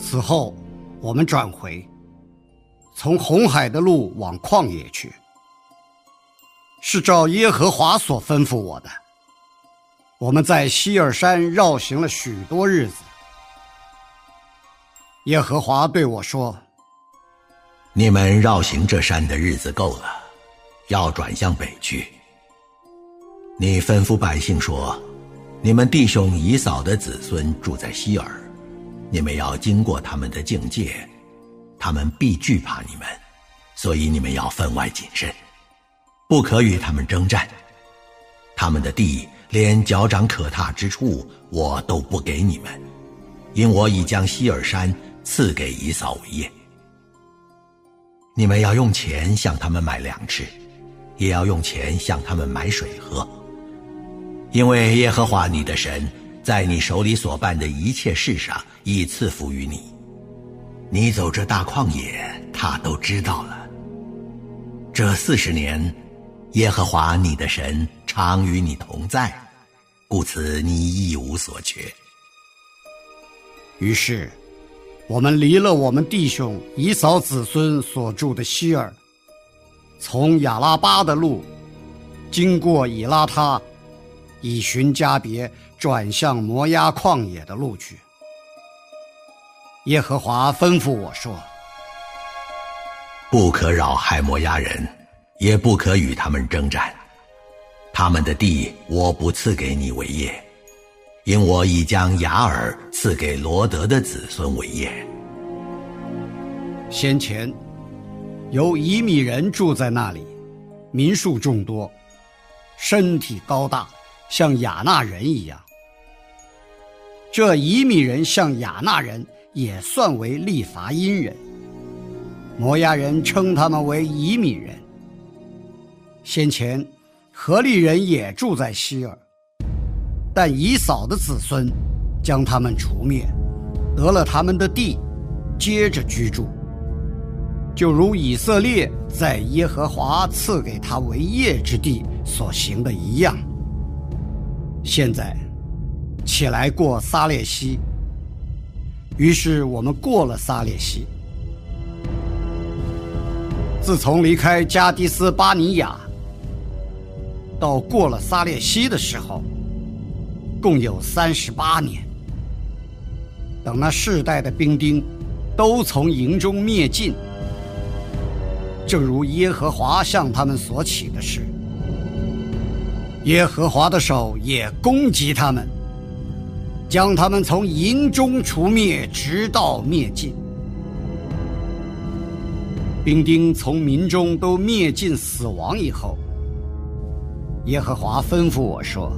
此后，我们转回，从红海的路往旷野去。是照耶和华所吩咐我的。我们在希尔山绕行了许多日子。耶和华对我说：“你们绕行这山的日子够了，要转向北去。你吩咐百姓说：你们弟兄以扫的子孙住在希尔，你们要经过他们的境界，他们必惧怕你们，所以你们要分外谨慎。”不可与他们征战，他们的地连脚掌可踏之处，我都不给你们，因我已将希尔山赐给以扫为业。你们要用钱向他们买粮吃，也要用钱向他们买水喝，因为耶和华你的神在你手里所办的一切事上已赐福于你。你走这大旷野，他都知道了。这四十年。耶和华你的神常与你同在，故此你一无所缺。于是，我们离了我们弟兄以扫子孙所住的希尔，从亚拉巴的路，经过以拉他，以寻家别，转向摩押旷野的路去。耶和华吩咐我说：“不可扰害摩押人。”也不可与他们征战，他们的地我不赐给你为业，因我已将雅尔赐给罗德的子孙为业。先前有以米人住在那里，民数众多，身体高大，像亚纳人一样。这以米人像亚纳人，也算为利伐因人。摩押人称他们为以米人。先前，何利人也住在希尔，但以扫的子孙将他们除灭，得了他们的地，接着居住。就如以色列在耶和华赐给他为业之地所行的一样。现在，起来过撒列西。于是我们过了撒列西。自从离开加迪斯巴尼亚。到过了撒列西的时候，共有三十八年。等那世代的兵丁都从营中灭尽，正如耶和华向他们所起的事，耶和华的手也攻击他们，将他们从营中除灭，直到灭尽。兵丁从民中都灭尽死亡以后。耶和华吩咐我说：“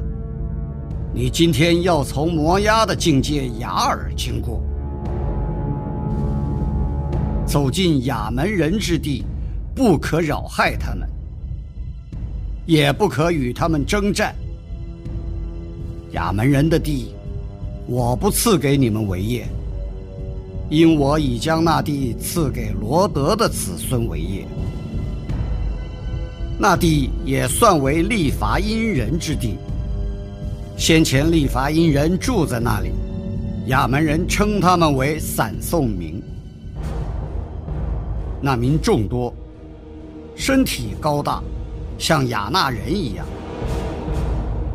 你今天要从摩押的境界雅尔经过，走进亚门人之地，不可扰害他们，也不可与他们征战。亚门人的地，我不赐给你们为业，因我已将那地赐给罗德的子孙为业。”那地也算为利伐因人之地。先前利伐因人住在那里，亚门人称他们为散送民。那民众多，身体高大，像亚纳人一样。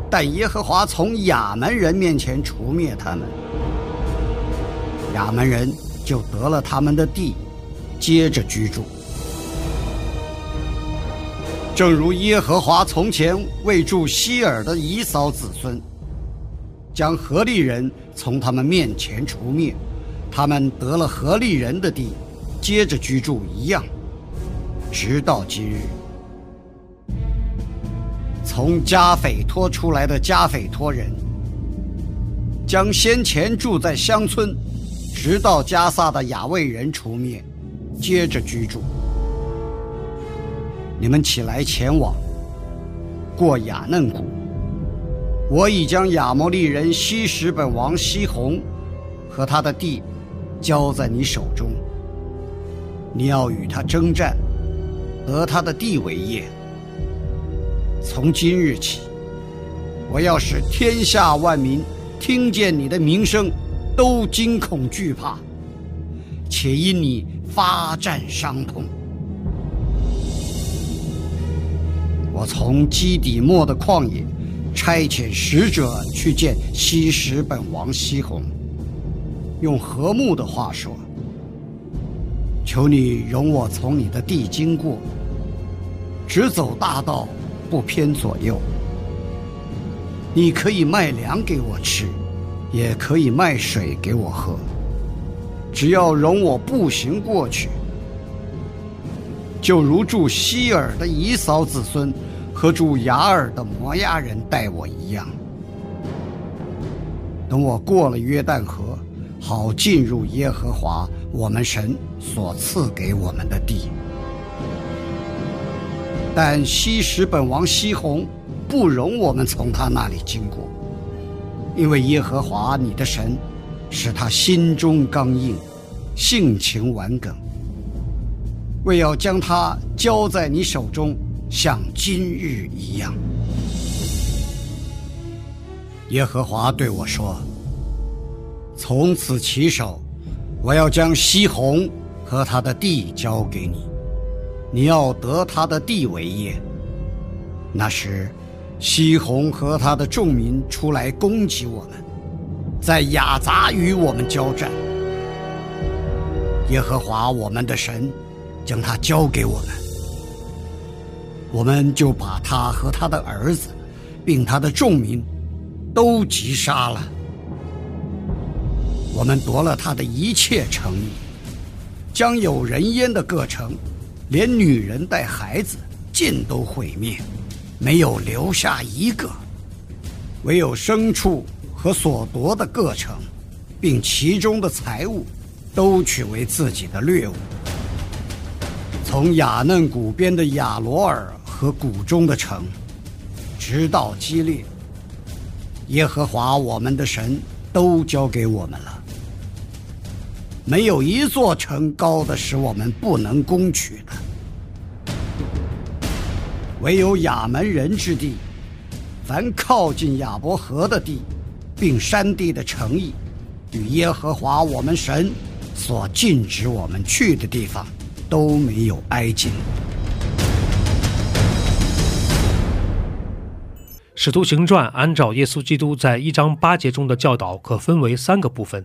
但耶和华从亚门人面前除灭他们。亚门人就得了他们的地，接着居住。正如耶和华从前为住希尔的以扫子孙，将何利人从他们面前除灭，他们得了何利人的地，接着居住一样，直到今日。从加斐托出来的加斐托人，将先前住在乡村，直到加萨的雅卫人除灭，接着居住。你们起来前往，过雅嫩谷。我已将亚摩利人西什本王西宏和他的地交在你手中。你要与他征战，得他的地为业。从今日起，我要使天下万民听见你的名声，都惊恐惧怕，且因你发战伤痛。我从基底末的旷野差遣使者去见西什本王西宏，用和睦的话说：“求你容我从你的地经过，直走大道，不偏左右。你可以卖粮给我吃，也可以卖水给我喝，只要容我步行过去。”就如住希尔的姨嫂子孙和住雅尔的摩押人待我一样。等我过了约旦河，好进入耶和华我们神所赐给我们的地。但西什本王西宏不容我们从他那里经过，因为耶和华你的神使他心中刚硬，性情顽梗。为要将他交在你手中，像今日一样。耶和华对我说：“从此起手，我要将西宏和他的地交给你，你要得他的地为业。那时，西宏和他的众民出来攻击我们，在雅杂与我们交战。耶和华我们的神。”将他交给我们，我们就把他和他的儿子，并他的众民，都击杀了。我们夺了他的一切城邑，将有人烟的各城，连女人带孩子尽都毁灭，没有留下一个。唯有牲畜和所夺的各城，并其中的财物，都取为自己的掠物。从雅嫩谷边的雅罗尔和谷中的城，直到基列，耶和华我们的神都交给我们了。没有一座城高的使我们不能攻取的，唯有亚门人之地，凡靠近亚伯河的地，并山地的城邑，与耶和华我们神所禁止我们去的地方。都没有挨近。使徒行传按照耶稣基督在一章八节中的教导，可分为三个部分。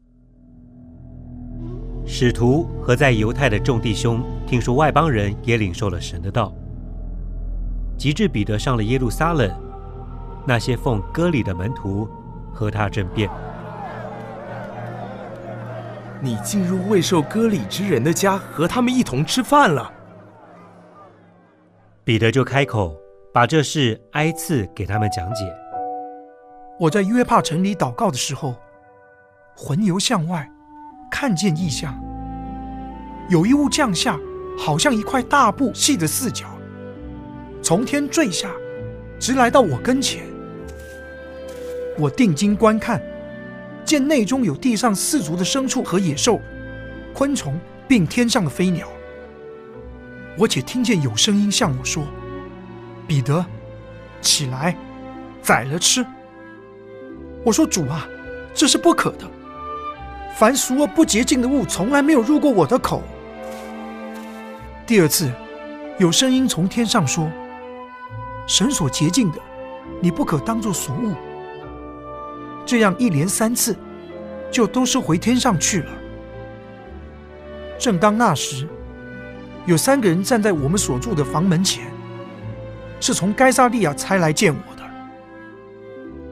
使徒和在犹太的众弟兄听说外邦人也领受了神的道，及至彼得上了耶路撒冷，那些奉割礼的门徒和他争辩。你进入未受割礼之人的家，和他们一同吃饭了。彼得就开口，把这事挨次给他们讲解。我在约帕城里祷告的时候，魂游向外，看见异象，有一物降下，好像一块大布细的四角，从天坠下，直来到我跟前。我定睛观看。见内中有地上四足的牲畜和野兽、昆虫，并天上的飞鸟。我且听见有声音向我说：“彼得，起来，宰了吃。”我说：“主啊，这是不可的。凡俗而不洁净的物，从来没有入过我的口。”第二次，有声音从天上说：“神所洁净的，你不可当作俗物。”这样一连三次，就都是回天上去了。正当那时，有三个人站在我们所住的房门前，是从该萨利亚差来见我的。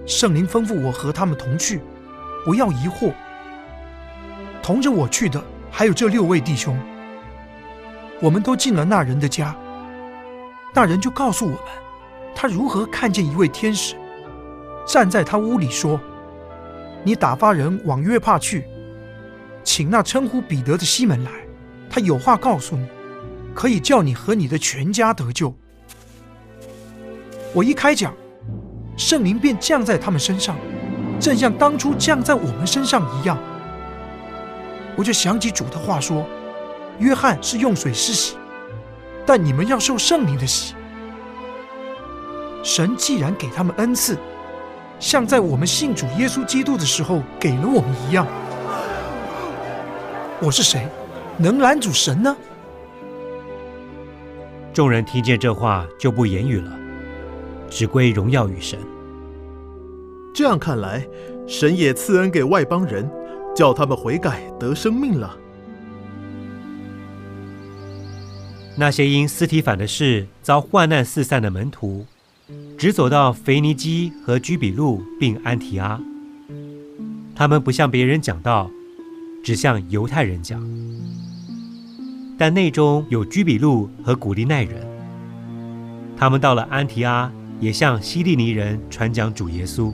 圣灵吩咐我和他们同去，不要疑惑。同着我去的还有这六位弟兄。我们都进了那人的家，那人就告诉我们，他如何看见一位天使站在他屋里说。你打发人往约帕去，请那称呼彼得的西门来，他有话告诉你，可以叫你和你的全家得救。我一开讲，圣灵便降在他们身上，正像当初降在我们身上一样。我就想起主的话说：“约翰是用水施洗，但你们要受圣灵的洗。”神既然给他们恩赐。像在我们信主耶稣基督的时候给了我们一样。我是谁，能拦阻神呢？众人听见这话，就不言语了，只归荣耀与神。这样看来，神也赐恩给外邦人，叫他们悔改得生命了。那些因斯提反的事遭患难四散的门徒。只走到腓尼基和居比路，并安提阿。他们不向别人讲道，只向犹太人讲。但内中有居比路和古利奈人。他们到了安提阿，也向希利尼人传讲主耶稣。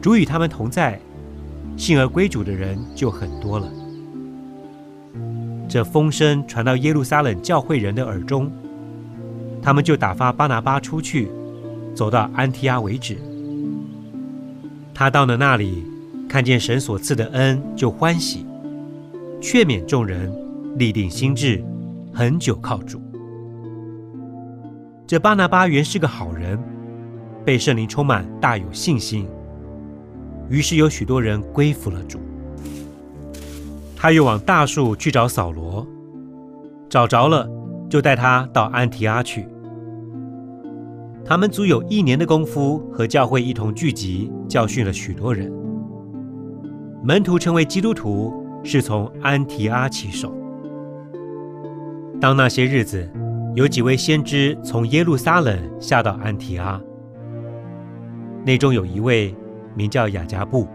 主与他们同在，信而归主的人就很多了。这风声传到耶路撒冷教会人的耳中。他们就打发巴拿巴出去，走到安提阿为止。他到了那里，看见神所赐的恩，就欢喜，劝勉众人，立定心志，很久靠主。这巴拿巴原是个好人，被圣灵充满，大有信心。于是有许多人归服了主。他又往大树去找扫罗，找着了，就带他到安提阿去。他们足有一年的功夫，和教会一同聚集，教训了许多人。门徒成为基督徒，是从安提阿起手。当那些日子，有几位先知从耶路撒冷下到安提阿，内中有一位名叫雅加布，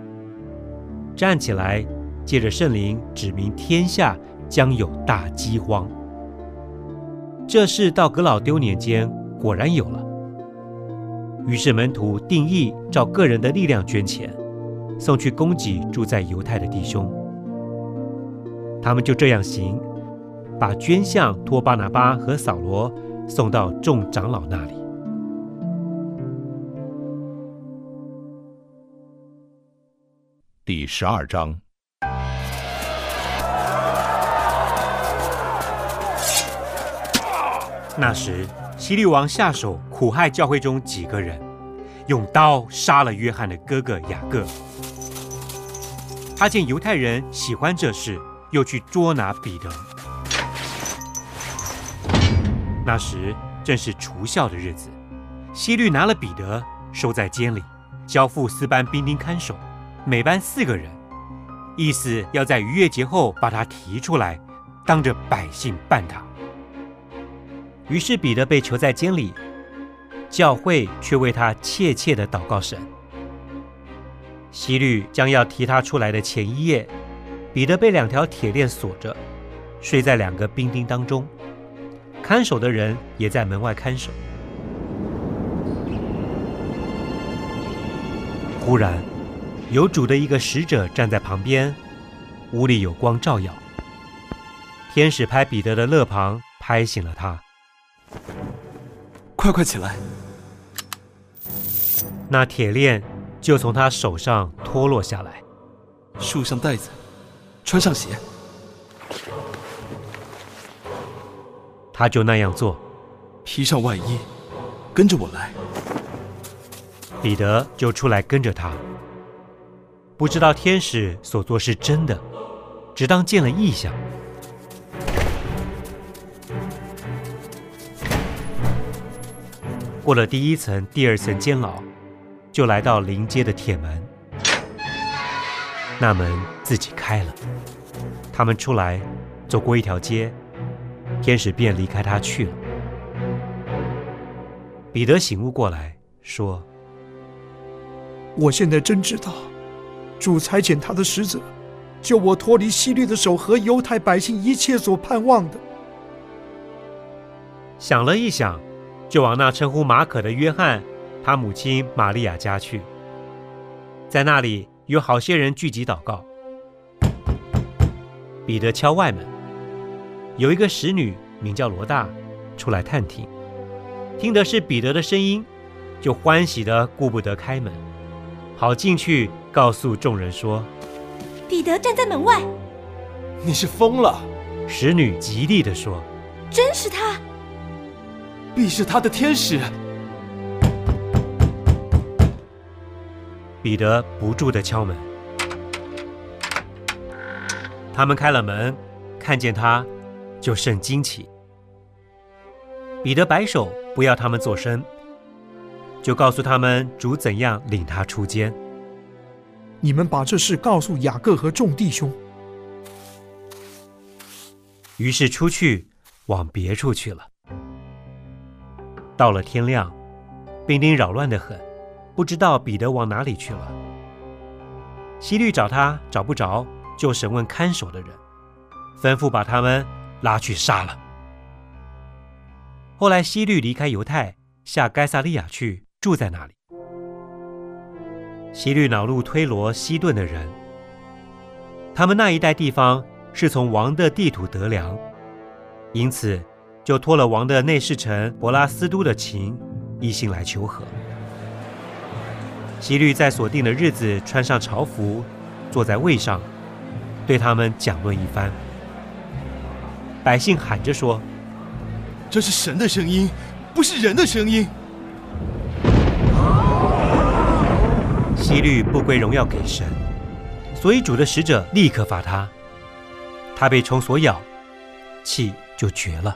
站起来，借着圣灵指明天下将有大饥荒。这事到格老丢年间，果然有了。于是门徒定义照个人的力量捐钱，送去供给住在犹太的弟兄。他们就这样行，把捐项托巴拿巴和扫罗送到众长老那里。第十二章。那时。希律王下手苦害教会中几个人，用刀杀了约翰的哥哥雅各。他见犹太人喜欢这事，又去捉拿彼得。那时正是除孝的日子，希律拿了彼得收在监里，交付四班兵丁看守，每班四个人，意思要在逾越节后把他提出来，当着百姓办他。于是彼得被囚在监里，教会却为他切切的祷告神。希律将要提他出来的前一夜，彼得被两条铁链锁着，睡在两个兵丁当中，看守的人也在门外看守。忽然，有主的一个使者站在旁边，屋里有光照耀。天使拍彼得的肋旁，拍醒了他。快快起来！那铁链就从他手上脱落下来。束上带子，穿上鞋。他就那样做，披上外衣，跟着我来。彼得就出来跟着他。不知道天使所做是真的，只当见了异象。过了第一层、第二层监牢，就来到临街的铁门。那门自己开了，他们出来，走过一条街，天使便离开他去了。彼得醒悟过来，说：“我现在真知道，主差遣他的使者，救我脱离希律的手和犹太百姓一切所盼望的。”想了一想，就往那称呼马可的约翰，他母亲玛利亚家去，在那里。有好些人聚集祷告。彼得敲外门，有一个使女名叫罗大，出来探听，听的是彼得的声音，就欢喜的顾不得开门，好进去告诉众人说：“彼得站在门外。”你是疯了！使女极力地说：“真是他，必是他的天使。”彼得不住的敲门，他们开了门，看见他，就甚惊奇。彼得摆手不要他们作声，就告诉他们主怎样领他出监。你们把这事告诉雅各和众弟兄。于是出去往别处去了。到了天亮，兵丁扰乱的很。不知道彼得往哪里去了。西律找他找不着，就审问看守的人，吩咐把他们拉去杀了。后来西律离开犹太，下该萨利亚去，住在那里。希律恼怒推罗、西顿的人，他们那一带地方是从王的地土得粮，因此就托了王的内侍臣伯拉斯都的情，一心来求和。希律在所定的日子穿上朝服，坐在位上，对他们讲论一番。百姓喊着说：“这是神的声音，不是人的声音。”希律不归荣耀给神，所以主的使者立刻罚他。他被虫所咬，气就绝了。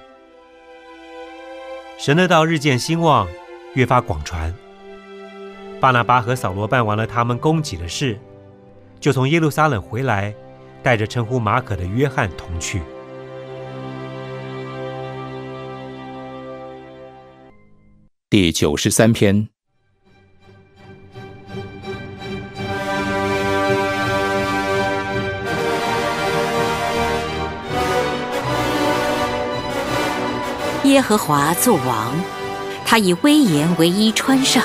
神的道日渐兴旺，越发广传。巴拿巴和扫罗办完了他们供给的事，就从耶路撒冷回来，带着称呼马可的约翰同去。第九十三篇。耶和华作王，他以威严为衣穿上。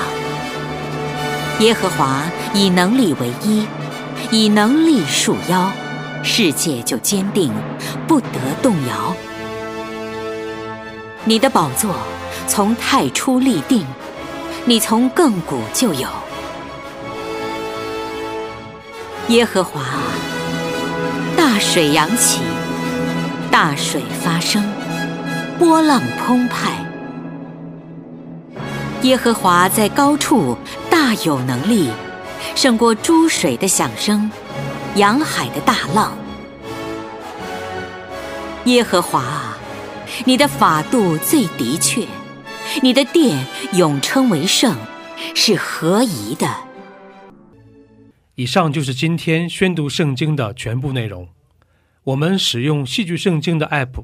耶和华以能力为衣，以能力束腰，世界就坚定，不得动摇。你的宝座从太初立定，你从亘古就有。耶和华，大水扬起，大水发生，波浪澎湃。耶和华在高处。大有能力，胜过诸水的响声，洋海的大浪。耶和华啊，你的法度最的确，你的殿永称为圣，是何宜的。以上就是今天宣读圣经的全部内容。我们使用戏剧圣经的 App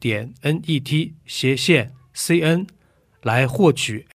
点 N E T 斜线 C N 来获取